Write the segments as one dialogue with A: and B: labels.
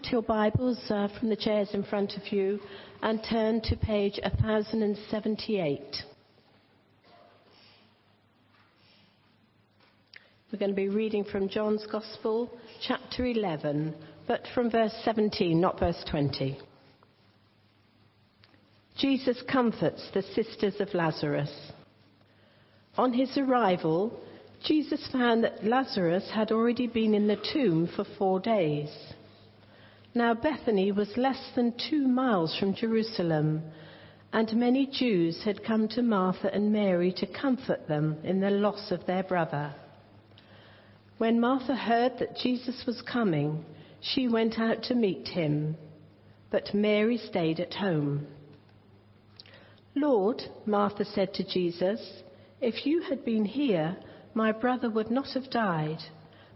A: to your Bibles uh, from the chairs in front of you and turn to page 1078. We're going to be reading from John's Gospel, chapter 11, but from verse 17, not verse 20. Jesus comforts the sisters of Lazarus. On his arrival, Jesus found that Lazarus had already been in the tomb for four days. Now Bethany was less than two miles from Jerusalem, and many Jews had come to Martha and Mary to comfort them in the loss of their brother. When Martha heard that Jesus was coming, she went out to meet him, but Mary stayed at home. Lord, Martha said to Jesus, if you had been here, my brother would not have died.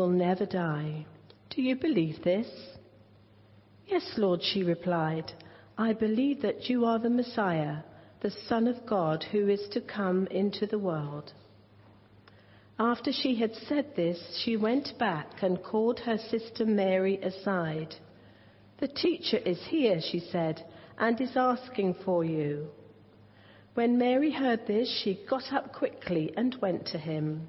A: will never die. Do you believe this? Yes, Lord, she replied. I believe that you are the Messiah, the Son of God, who is to come into the world. After she had said this, she went back and called her sister Mary aside. The teacher is here, she said and is asking for you. When Mary heard this, she got up quickly and went to him.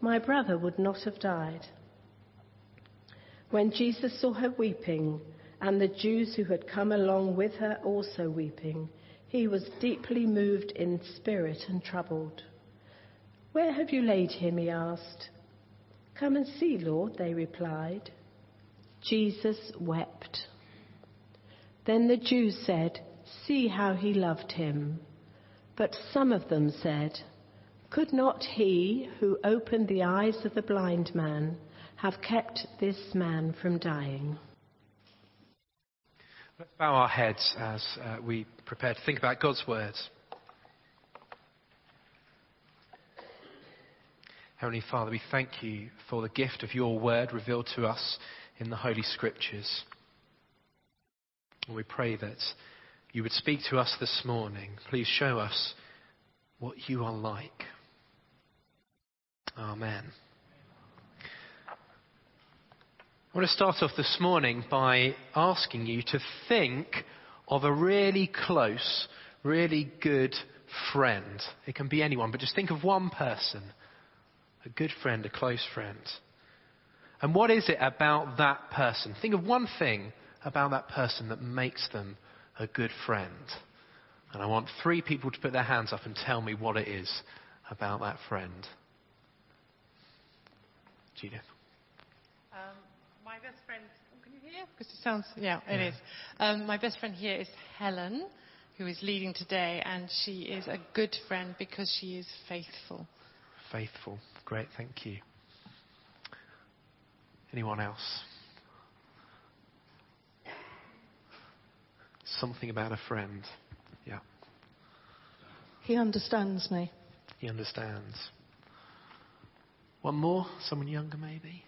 A: my brother would not have died. When Jesus saw her weeping, and the Jews who had come along with her also weeping, he was deeply moved in spirit and troubled. Where have you laid him? he asked. Come and see, Lord, they replied. Jesus wept. Then the Jews said, See how he loved him. But some of them said, Could not he who opened the eyes of the blind man have kept this man from dying?
B: Let's bow our heads as uh, we prepare to think about God's words. Heavenly Father, we thank you for the gift of your word revealed to us in the Holy Scriptures. And we pray that you would speak to us this morning. Please show us what you are like. Amen. I want to start off this morning by asking you to think of a really close, really good friend. It can be anyone, but just think of one person. A good friend, a close friend. And what is it about that person? Think of one thing about that person that makes them a good friend. And I want three people to put their hands up and tell me what it is about that friend. Judith.
C: Um, my best friend, oh, can you hear? Because it sounds, yeah, it yeah. is. Um, my best friend here is Helen, who is leading today, and she is a good friend because she is faithful.
B: Faithful. Great, thank you. Anyone else? Something about a friend. Yeah.
D: He understands me.
B: He understands. One more? Someone younger, maybe?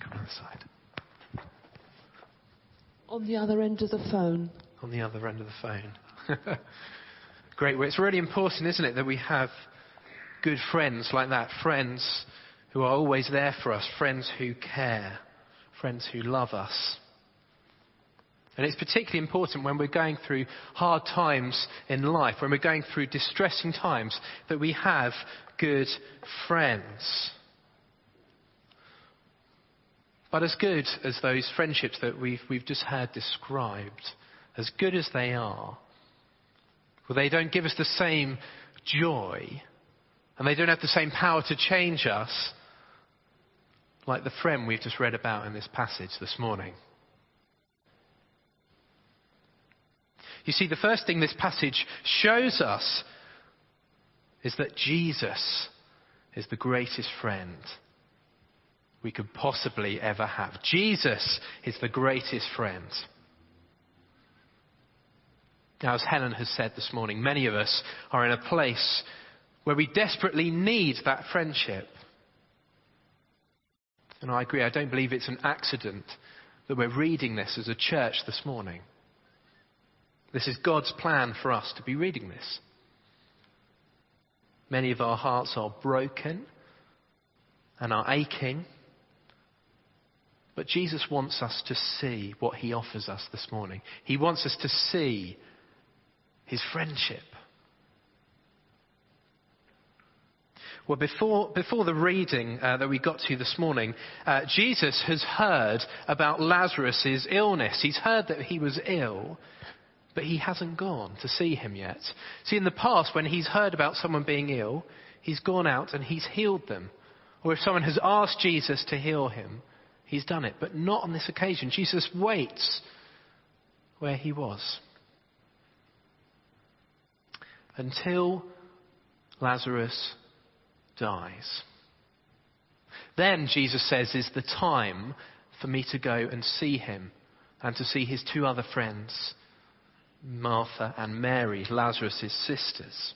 B: Come on the side.
D: On the other end of the phone.
B: On the other end of the phone. Great. Well, it's really important, isn't it, that we have good friends like that. Friends who are always there for us, friends who care, friends who love us. And it's particularly important when we're going through hard times in life, when we're going through distressing times, that we have good friends. But as good as those friendships that we've, we've just had described, as good as they are, well, they don't give us the same joy, and they don't have the same power to change us like the friend we've just read about in this passage this morning. You see, the first thing this passage shows us is that Jesus is the greatest friend we could possibly ever have. Jesus is the greatest friend. Now, as Helen has said this morning, many of us are in a place where we desperately need that friendship. And I agree, I don't believe it's an accident that we're reading this as a church this morning. This is God's plan for us to be reading this. Many of our hearts are broken and are aching. But Jesus wants us to see what he offers us this morning. He wants us to see his friendship. Well, before, before the reading uh, that we got to this morning, uh, Jesus has heard about Lazarus' illness. He's heard that he was ill, but he hasn't gone to see him yet. See, in the past, when he's heard about someone being ill, he's gone out and he's healed them. Or if someone has asked Jesus to heal him, he's done it. But not on this occasion. Jesus waits where he was until Lazarus dies. Then, Jesus says, is the time for me to go and see him and to see his two other friends, Martha and Mary, Lazarus' sisters.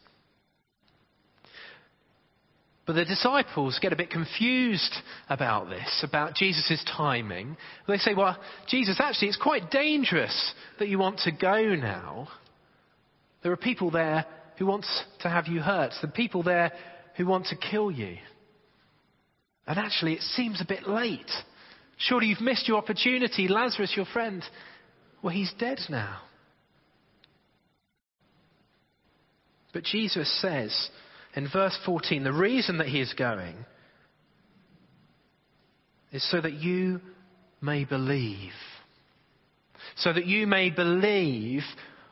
B: But the disciples get a bit confused about this, about Jesus' timing. They say, well, Jesus, actually, it's quite dangerous that you want to go now. There are people there who want to have you hurt. There are people there who want to kill you. And actually, it seems a bit late. Surely you've missed your opportunity. Lazarus, your friend, well, he's dead now. But Jesus says in verse 14 the reason that he is going is so that you may believe. So that you may believe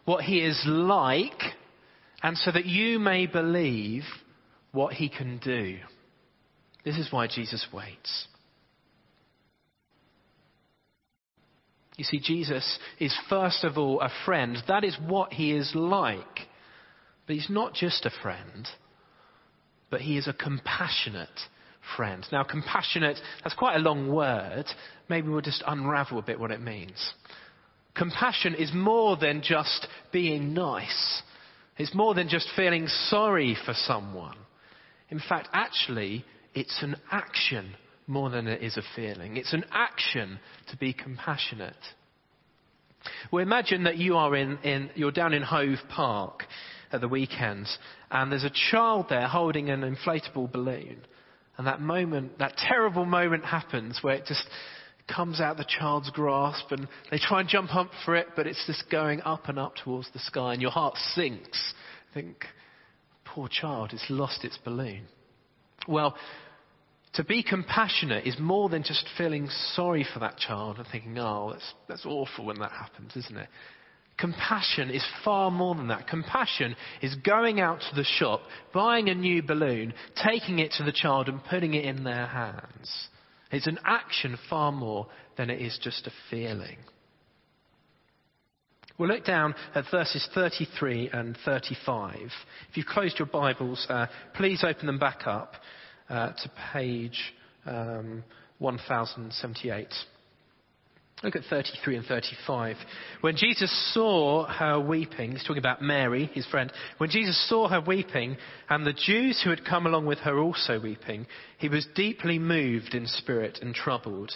B: what he is like, and so that you may believe what he can do. This is why Jesus waits. You see, Jesus is first of all a friend. That is what he is like. But he's not just a friend, but he is a compassionate friend. Now, compassionate, that's quite a long word. Maybe we'll just unravel a bit what it means. Compassion is more than just being nice. It's more than just feeling sorry for someone. In fact, actually, it's an action more than it is a feeling. It's an action to be compassionate. Well, imagine that you are in, in, you're down in Hove Park at the weekends, and there's a child there holding an inflatable balloon. And that moment, that terrible moment happens where it just comes out the child's grasp and they try and jump up for it, but it's just going up and up towards the sky, and your heart sinks. I think, poor child, it's lost its balloon. Well, to be compassionate is more than just feeling sorry for that child and thinking, oh, that's, that's awful when that happens, isn't it? Compassion is far more than that. Compassion is going out to the shop, buying a new balloon, taking it to the child and putting it in their hands. It's an action far more than it is just a feeling. We'll look down at verses 33 and 35. If you've closed your Bibles, uh, please open them back up uh, to page um, 1078. Look at 33 and 35. When Jesus saw her weeping, he's talking about Mary, his friend. When Jesus saw her weeping, and the Jews who had come along with her also weeping, he was deeply moved in spirit and troubled.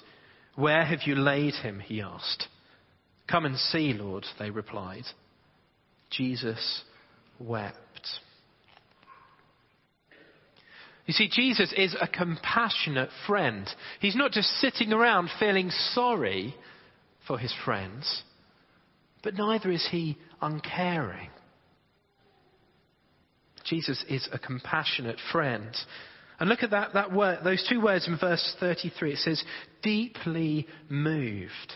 B: Where have you laid him? he asked. Come and see, Lord, they replied. Jesus wept. You see, Jesus is a compassionate friend. He's not just sitting around feeling sorry for his friends, but neither is he uncaring. Jesus is a compassionate friend. And look at that, that word, those two words in verse 33. It says, deeply moved.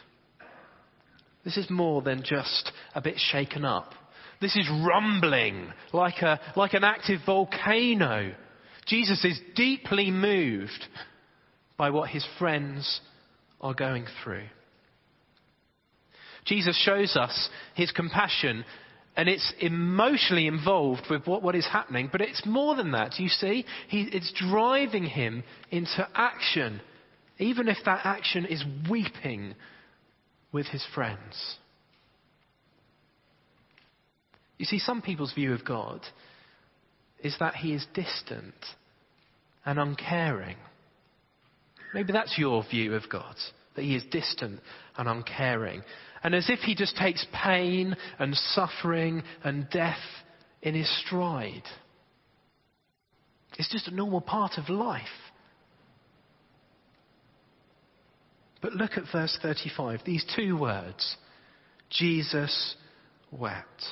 B: This is more than just a bit shaken up. This is rumbling like, a, like an active volcano. Jesus is deeply moved by what his friends are going through. Jesus shows us his compassion and it's emotionally involved with what, what is happening, but it's more than that. You see, he, it's driving him into action, even if that action is weeping with his friends. You see, some people's view of God is that he is distant and uncaring. Maybe that's your view of God, that he is distant and uncaring. And as if he just takes pain and suffering and death in his stride. It's just a normal part of life. But look at verse 35, these two words Jesus wept.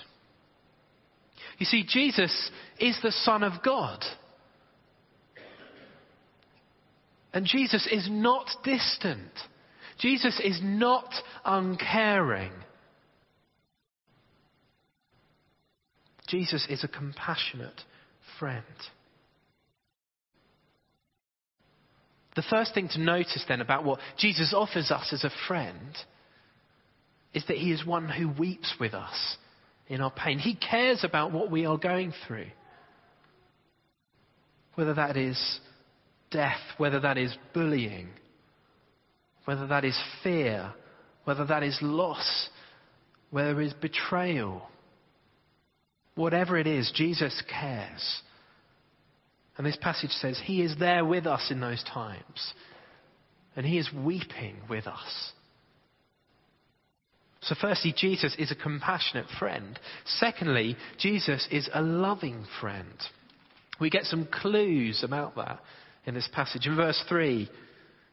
B: You see, Jesus is the Son of God. And Jesus is not distant. Jesus is not uncaring. Jesus is a compassionate friend. The first thing to notice then about what Jesus offers us as a friend is that he is one who weeps with us in our pain. He cares about what we are going through. Whether that is death, whether that is bullying, whether that is fear, whether that is loss, whether it is betrayal. Whatever it is, Jesus cares. And this passage says he is there with us in those times. And he is weeping with us. So, firstly, Jesus is a compassionate friend. Secondly, Jesus is a loving friend. We get some clues about that in this passage. In verse 3,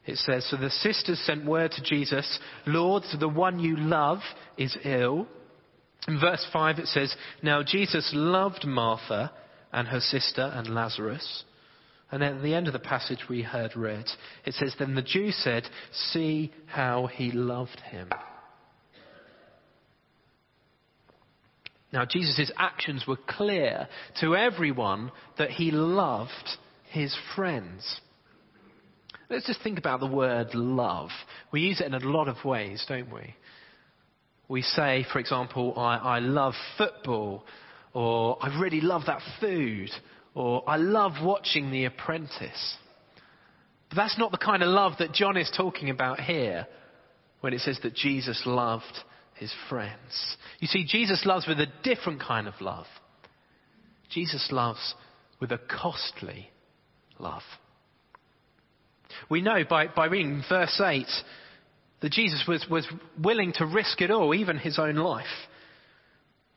B: it says, So the sisters sent word to Jesus, Lord, the one you love is ill. In verse 5, it says, Now Jesus loved Martha and her sister and Lazarus. And at the end of the passage we heard read, it says, Then the Jews said, See how he loved him. Now, Jesus' actions were clear to everyone that he loved his friends. Let's just think about the word love. We use it in a lot of ways, don't we? We say, for example, I, I love football, or I really love that food, or I love watching The Apprentice. But that's not the kind of love that John is talking about here when it says that Jesus loved his friends. You see, Jesus loves with a different kind of love. Jesus loves with a costly love. We know by, by reading verse 8 that Jesus was, was willing to risk it all, even his own life.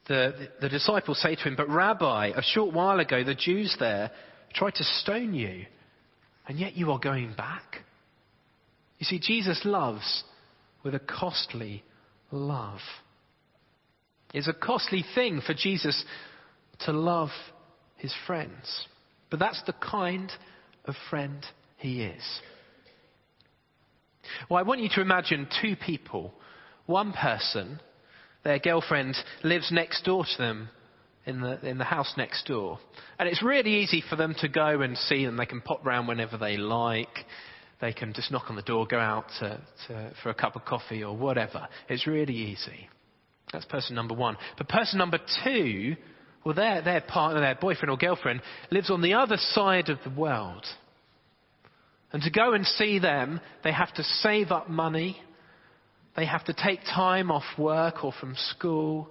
B: The, the disciples say to him, But Rabbi, a short while ago the Jews there tried to stone you, and yet you are going back. You see, Jesus loves with a costly love. It's a costly thing for Jesus to love his friends. But that's the kind of friend he is. Well, I want you to imagine two people. One person, their girlfriend lives next door to them in the, in the house next door. And it's really easy for them to go and see them. They can pop round whenever they like. They can just knock on the door, go out to, to, for a cup of coffee or whatever. It's really easy. That's person number one. But person number two, well, their, their partner, their boyfriend or girlfriend, lives on the other side of the world. And to go and see them, they have to save up money. They have to take time off work or from school.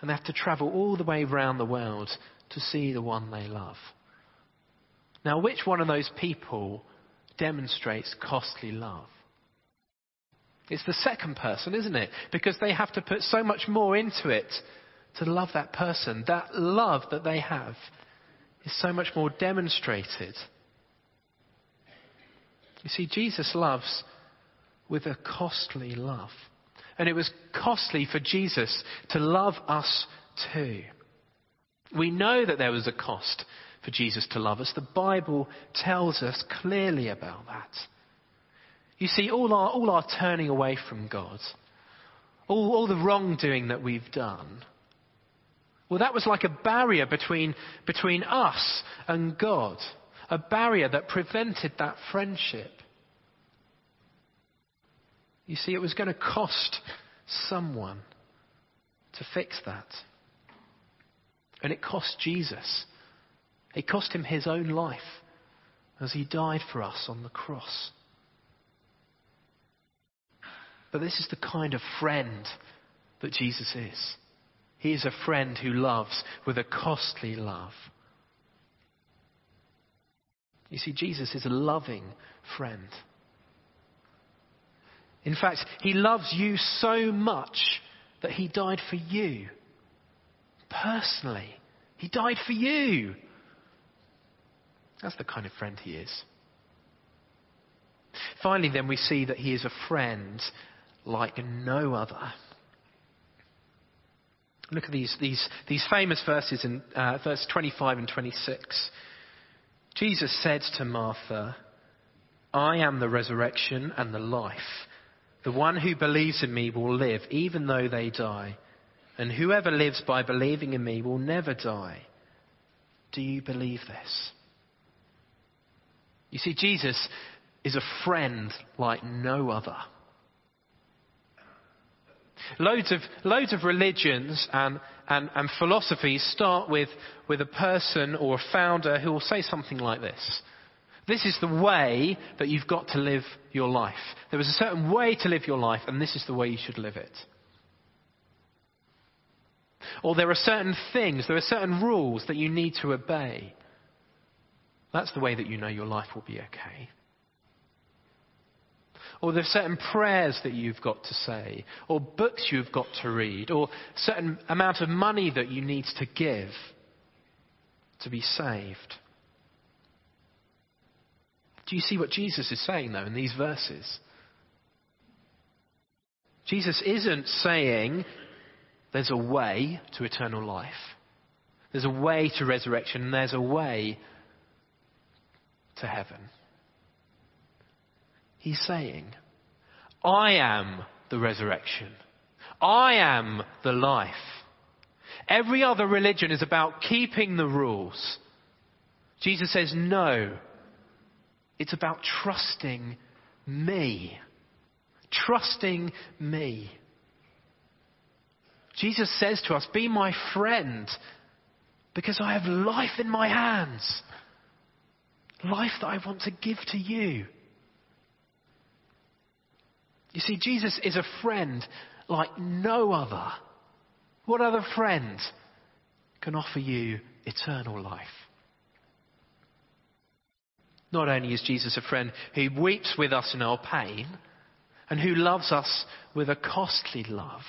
B: And they have to travel all the way around the world to see the one they love. Now, which one of those people demonstrates costly love. It's the second person, isn't it? Because they have to put so much more into it to love that person. That love that they have is so much more demonstrated. You see, Jesus loves with a costly love. And it was costly for Jesus to love us too. We know that there was a cost for Jesus to love us. The Bible tells us clearly about that. You see, all our, all our turning away from God, all, all the wrongdoing that we've done, well, that was like a barrier between, between us and God, a barrier that prevented that friendship. You see, it was going to cost someone to fix that. And it cost Jesus. It cost him his own life as he died for us on the cross. But this is the kind of friend that Jesus is. He is a friend who loves with a costly love. You see, Jesus is a loving friend. In fact, he loves you so much that he died for you. Personally. He died for you. That's the kind of friend he is. Finally, then, we see that he is a friend like no other. Look at these, these, these famous verses in uh, verse 25 and 26. Jesus said to Martha, I am the resurrection and the life. The one who believes in me will live even though they die. And whoever lives by believing in me will never die. Do you believe this? You see, Jesus is a friend like no other. Loads of, loads of religions and, and, and philosophies start with, with a person or a founder who will say something like this. This is the way that you've got to live your life. There was a certain way to live your life, and this is the way you should live it. Or there are certain things, there are certain rules that you need to obey. That's the way that you know your life will be okay. Or there's certain prayers that you've got to say, or books you've got to read, or certain amount of money that you need to give to be saved. Do you see what Jesus is saying, though, in these verses? Jesus isn't saying there's a way to eternal life. There's a way to resurrection, and there's a way to heaven. He's saying, I am the resurrection. I am the life. Every other religion is about keeping the rules. Jesus says, no. It's about trusting me. Trusting me. Jesus says to us, Be my friend because I have life in my hands. Life that I want to give to you. You see, Jesus is a friend like no other. What other friend can offer you eternal life? Not only is Jesus a friend who weeps with us in our pain and who loves us with a costly love,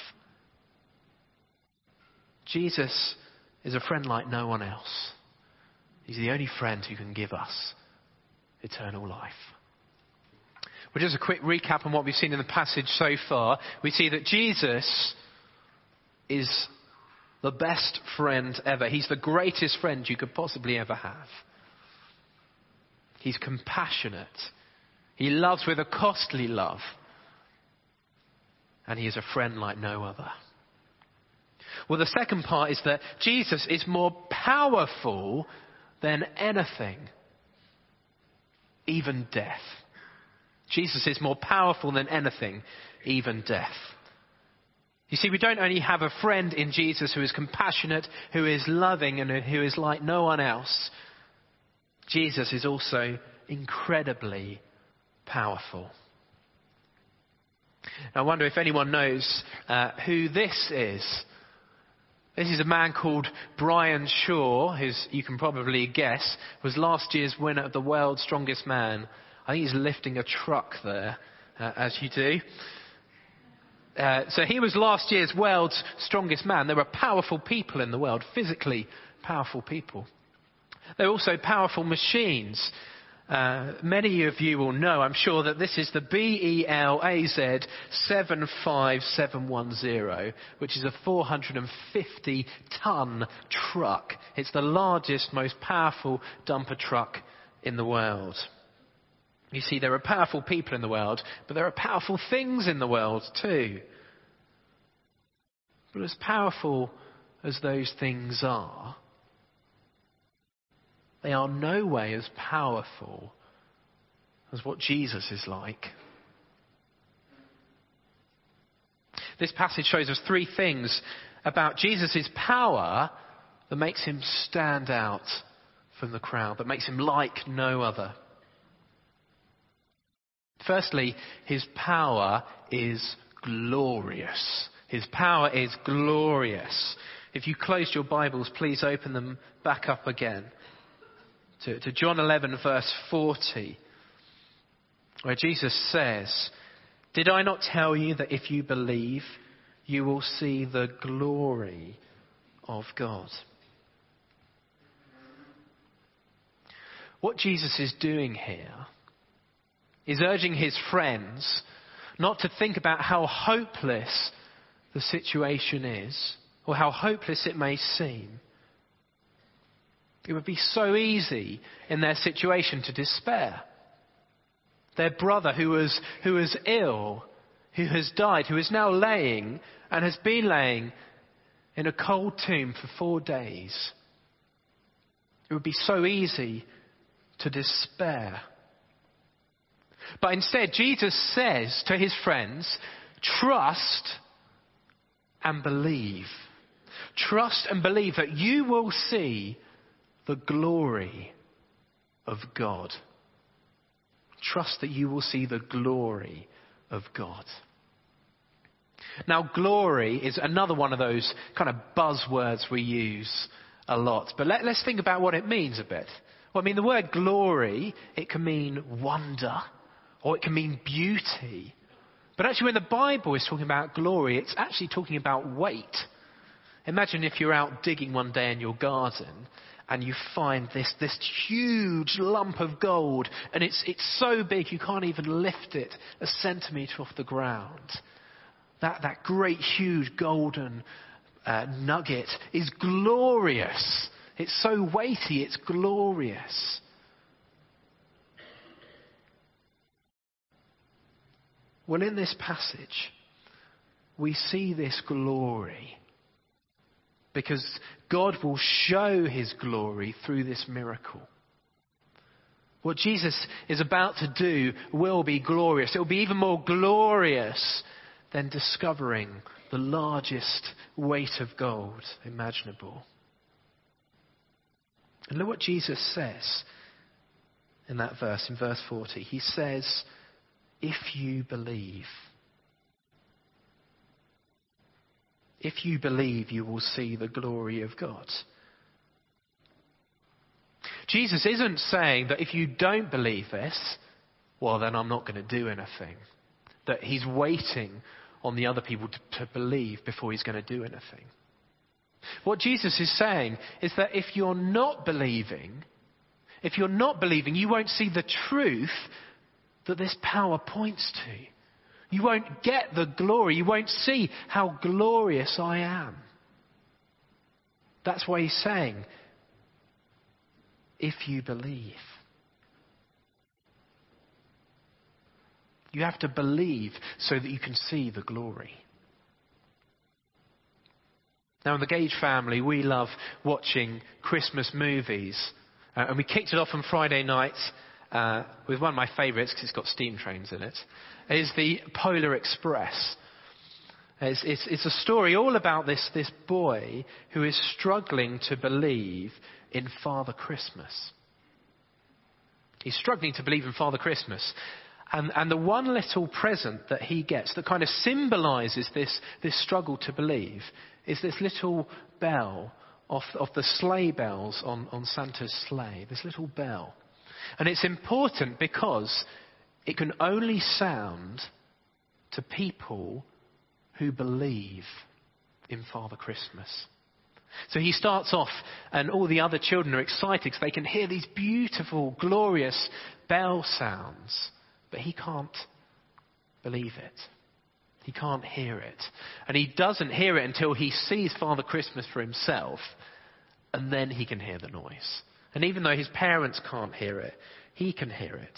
B: Jesus is a friend like no one else. He's the only friend who can give us eternal life. Well, just a quick recap on what we've seen in the passage so far. We see that Jesus is the best friend ever. He's the greatest friend you could possibly ever have. He's compassionate. He loves with a costly love. And he is a friend like no other. Well, the second part is that Jesus is more powerful than anything, even death. Jesus is more powerful than anything, even death. You see, we don't only have a friend in Jesus who is compassionate, who is loving, and who is like no one else. Jesus is also incredibly powerful. I wonder if anyone knows uh, who this is. This is a man called Brian Shaw, who you can probably guess was last year's winner of the World's Strongest Man. Think he's lifting a truck there, uh, as you do. Uh, so he was last year's world's strongest man. There were powerful people in the world, physically powerful people. There are also powerful machines. uh, many of you will know, I'm sure, that this is the BELAZ 75710, which is a 450 ton truck. It's the largest, most powerful dumper truck in the world. You see, there are powerful people in the world, but there are powerful things in the world too. But as powerful as those things are, they are no way as powerful as what Jesus is like. This passage shows us three things about Jesus' power that makes him stand out from the crowd, that makes him like no other. Firstly, his power is glorious. His power is glorious. If you closed your Bibles, please open them back up again to, to John 11, verse 40, where Jesus says, Did I not tell you that if you believe, you will see the glory of God? What Jesus is doing here is urging his friends not to think about how hopeless the situation is or how hopeless it may seem it would be so easy in their situation to despair. Their brother who was, who was ill, who has died, who is now laying and has been laying in a cold tomb for four days. It would be so easy to despair. But instead, Jesus says to his friends, trust and believe. Trust and believe that you will see the glory of God. Trust that you will see the glory of God. Now, glory is another one of those kind of buzzwords we use a lot. But let, us think about what it means a bit. Well, I mean, the word glory, it can mean wonder, or it can mean beauty. But actually, when the Bible is talking about glory, it's actually talking about weight. Imagine if you're out digging one day in your garden and you find this, this huge lump of gold, and it's, it's so big you can't even lift it a centimetre off the ground. That, that great, huge golden uh, nugget is glorious. It's so weighty, it's glorious. Well, in this passage, we see this glory because God will show his glory through this miracle. What Jesus is about to do will be glorious. It will be even more glorious than discovering the largest weight of gold imaginable. And look what Jesus says in that verse, in verse 40. He says, If you believe. If you believe, you will see the glory of God. Jesus isn't saying that if you don't believe this, well, then I'm not going to do anything. That he's waiting on the other people to, to believe before he's going to do anything. What Jesus is saying is that if you're not believing, if you're not believing, you won't see the truth that this power points to. You won't get the glory. You won't see how glorious I am. That's why he's saying, if you believe. You have to believe so that you can see the glory. Now, in the Gage family, we love watching Christmas movies. Uh, and we kicked it off on Friday night uh, with one of my favourites because it's got steam trains in it is the Polar Express. It's, it's, it's, a story all about this, this boy who is struggling to believe in Father Christmas. He's struggling to believe in Father Christmas. And, and the one little present that he gets that kind of symbolizes this, this struggle to believe is this little bell off, of the sleigh bells on, on Santa's sleigh, this little bell. And it's important because it can only sound to people who believe in Father Christmas. So he starts off, and all the other children are excited because they can hear these beautiful, glorious bell sounds. But he can't believe it. He can't hear it. And he doesn't hear it until he sees Father Christmas for himself, and then he can hear the noise. And even though his parents can't hear it, he can hear it.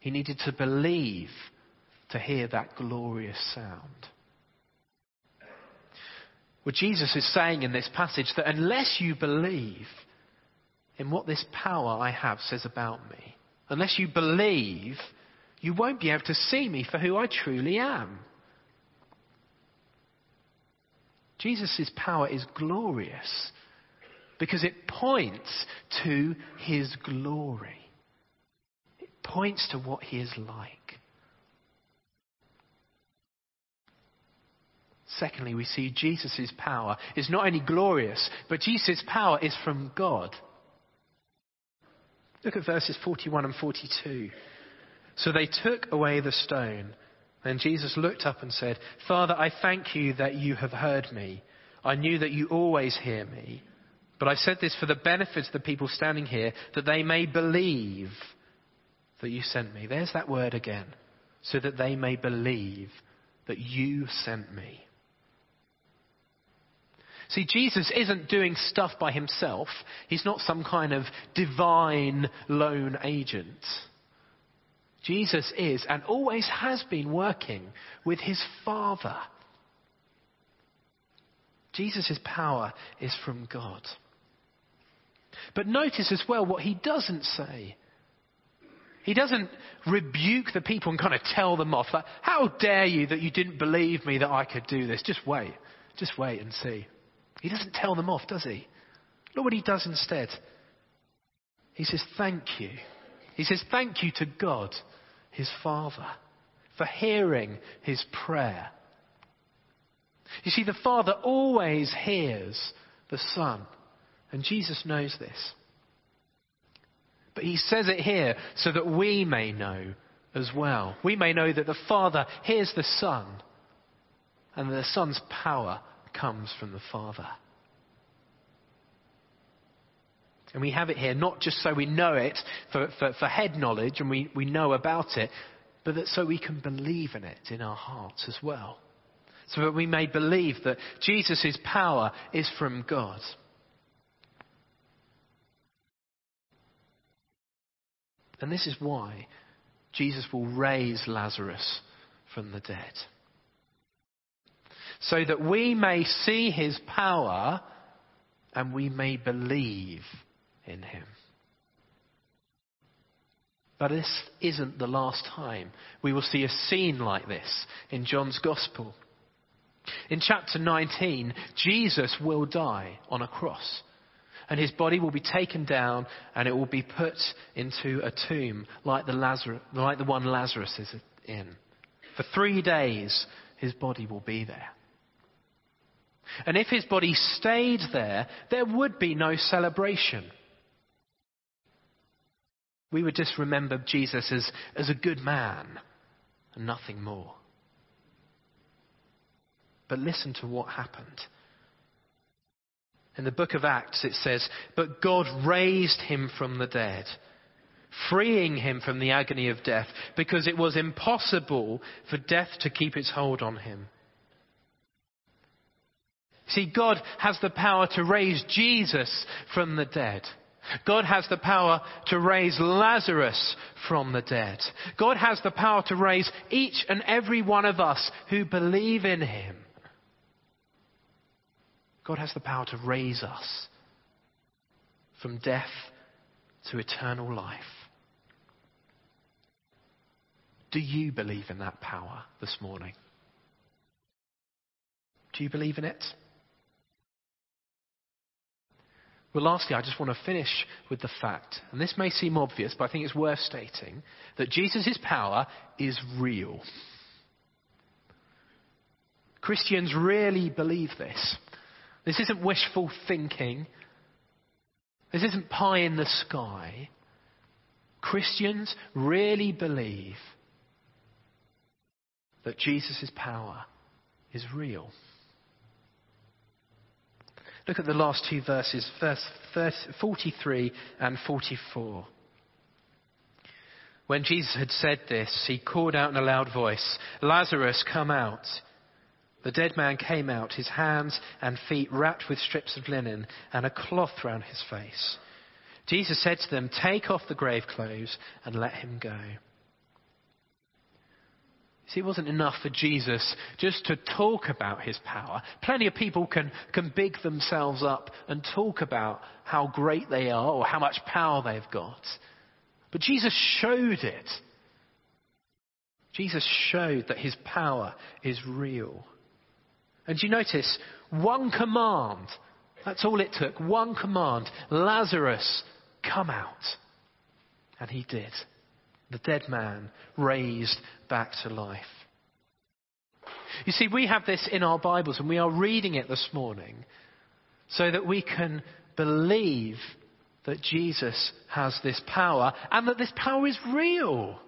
B: He needed to believe to hear that glorious sound. Well, Jesus is saying in this passage that unless you believe in what this power I have says about me, unless you believe, you won't be able to see me for who I truly am. Jesus' power is glorious because it points to his glory. It points to what he is like. Secondly, we see Jesus' power is not only glorious, but Jesus' power is from God. Look at verses 41 and 42. So they took away the stone. And Jesus looked up and said, Father, I thank you that you have heard me. I knew that you always hear me. But I said this for the benefit of the people standing here, that they may believe that you sent me. There's that word again. So that they may believe that you sent me. See, Jesus isn't doing stuff by himself. He's not some kind of divine lone agent. Jesus is and always has been working with his Father. Jesus' power is from God. But notice as well what he doesn't say. He doesn't rebuke the people and kind of tell them off. Like, How dare you that you didn't believe me that I could do this? Just wait. Just wait and see. He doesn't tell them off, does he? Look what he does instead. He says, Thank you. He says, Thank you to God, his Father, for hearing his prayer. You see, the Father always hears the Son, and Jesus knows this. But he says it here so that we may know as well. We may know that the Father hears the Son, and that the Son's power comes from the Father. And we have it here not just so we know it for, for, for, head knowledge and we, we know about it, but that so we can believe in it in our hearts as well. So that we may believe that Jesus' power is from God. And this is why Jesus will raise Lazarus from the dead so that we may see his power and we may believe in him. But this isn't the last time we will see a scene like this in John's Gospel. In chapter 19, Jesus will die on a cross. And his body will be taken down and it will be put into a tomb like the, Lazarus, like the one Lazarus is in. For three days, his body will be there. And if his body stayed there, there would be no celebration. We would just remember Jesus as, as a good man and nothing more. But listen to what happened. In the book of Acts, it says, But God raised him from the dead, freeing him from the agony of death, because it was impossible for death to keep its hold on him. See, God has the power to raise Jesus from the dead. God has the power to raise Lazarus from the dead. God has the power to raise each and every one of us who believe in Him. God has the power to raise us from death to eternal life. Do you believe in that power this morning? Do you believe in it? Well, lastly, I just want to finish with the fact, and this may seem obvious, but I think it's worth stating, that Jesus' power is real. Christians really believe this. This isn't wishful thinking. This isn't pie in the sky. Christians really believe that Jesus' power is real. Look at the last two verses, verse 43 and 44. When Jesus had said this, he called out in a loud voice, Lazarus, come out. The dead man came out, his hands and feet wrapped with strips of linen and a cloth round his face. Jesus said to them, Take off the grave clothes and let him go. See, it wasn't enough for Jesus just to talk about his power. Plenty of people can, can big themselves up and talk about how great they are or how much power they've got. But Jesus showed it. Jesus showed that his power is real. And you notice one command. That's all it took. One command. Lazarus, come out. And he did the dead man raised back to life. You see, we have this in our Bibles and we are reading it this morning so that we can believe that Jesus has this power and that this power is real.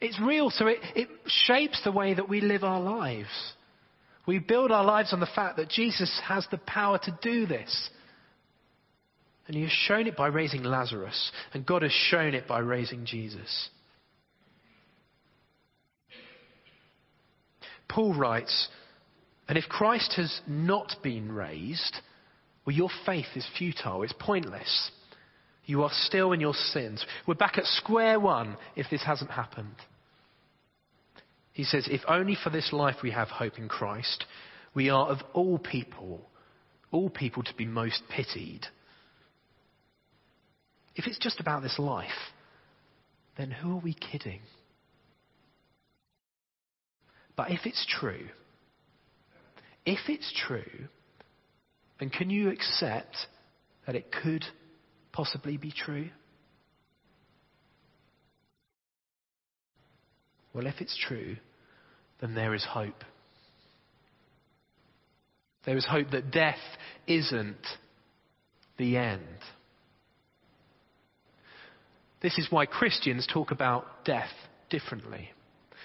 B: It's real, so it, it shapes the way that we live our lives. We build our lives on the fact that Jesus has the power to do this. And he has shown it by raising Lazarus, and God has shown it by raising Jesus. Paul writes, and if Christ has not been raised, well, your faith is futile, it's pointless. You are still in your sins. We're back at square one if this hasn't happened. He says, if only for this life we have hope in Christ, we are of all people, all people to be most pitied. If it's just about this life, then who are we kidding? But if it's true, if it's true, then can you accept that it could possibly be true? Well, if it's true, then there is hope. There is hope that death isn't the end. This is why Christians talk about death differently.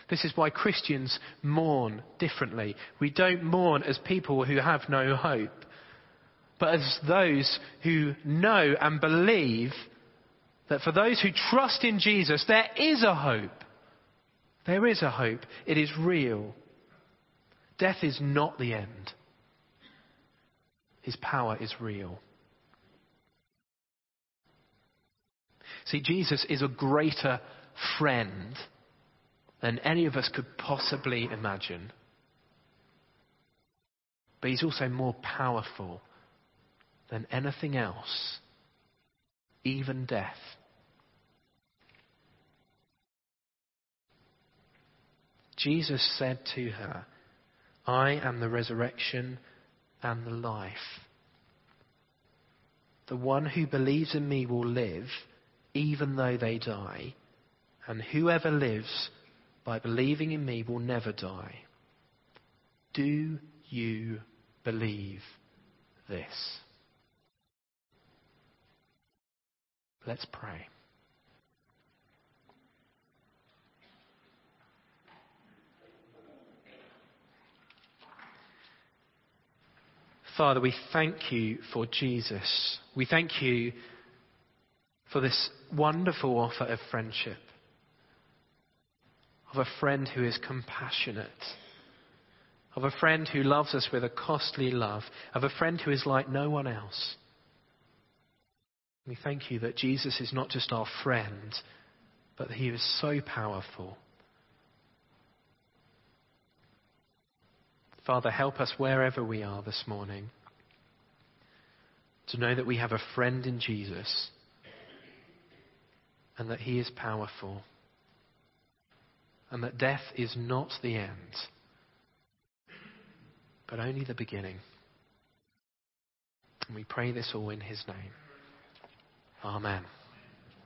B: This is why Christians mourn differently. We don't mourn as people who have no hope, but as those who know and believe that for those who trust in Jesus, there is a hope. There is a hope. It is real. Death is not the end. His power is real. See, Jesus is a greater friend than any of us could possibly imagine. But he's also more powerful than anything else, even death. Jesus said to her, I am the resurrection and the life. The one who believes in me will live even though they die. And whoever lives by believing in me will never die. Do you believe this? Let's pray. Father, we thank you for Jesus. We thank you for this wonderful offer of friendship, of a friend who is compassionate, of a friend who loves us with a costly love, of a friend who is like no one else. We thank you that Jesus is not just our friend, but that he is so powerful. Father, help us wherever we are this morning to know that we have a friend in Jesus and that He is powerful, and that death is not the end, but only the beginning. And we pray this all in His name. Amen.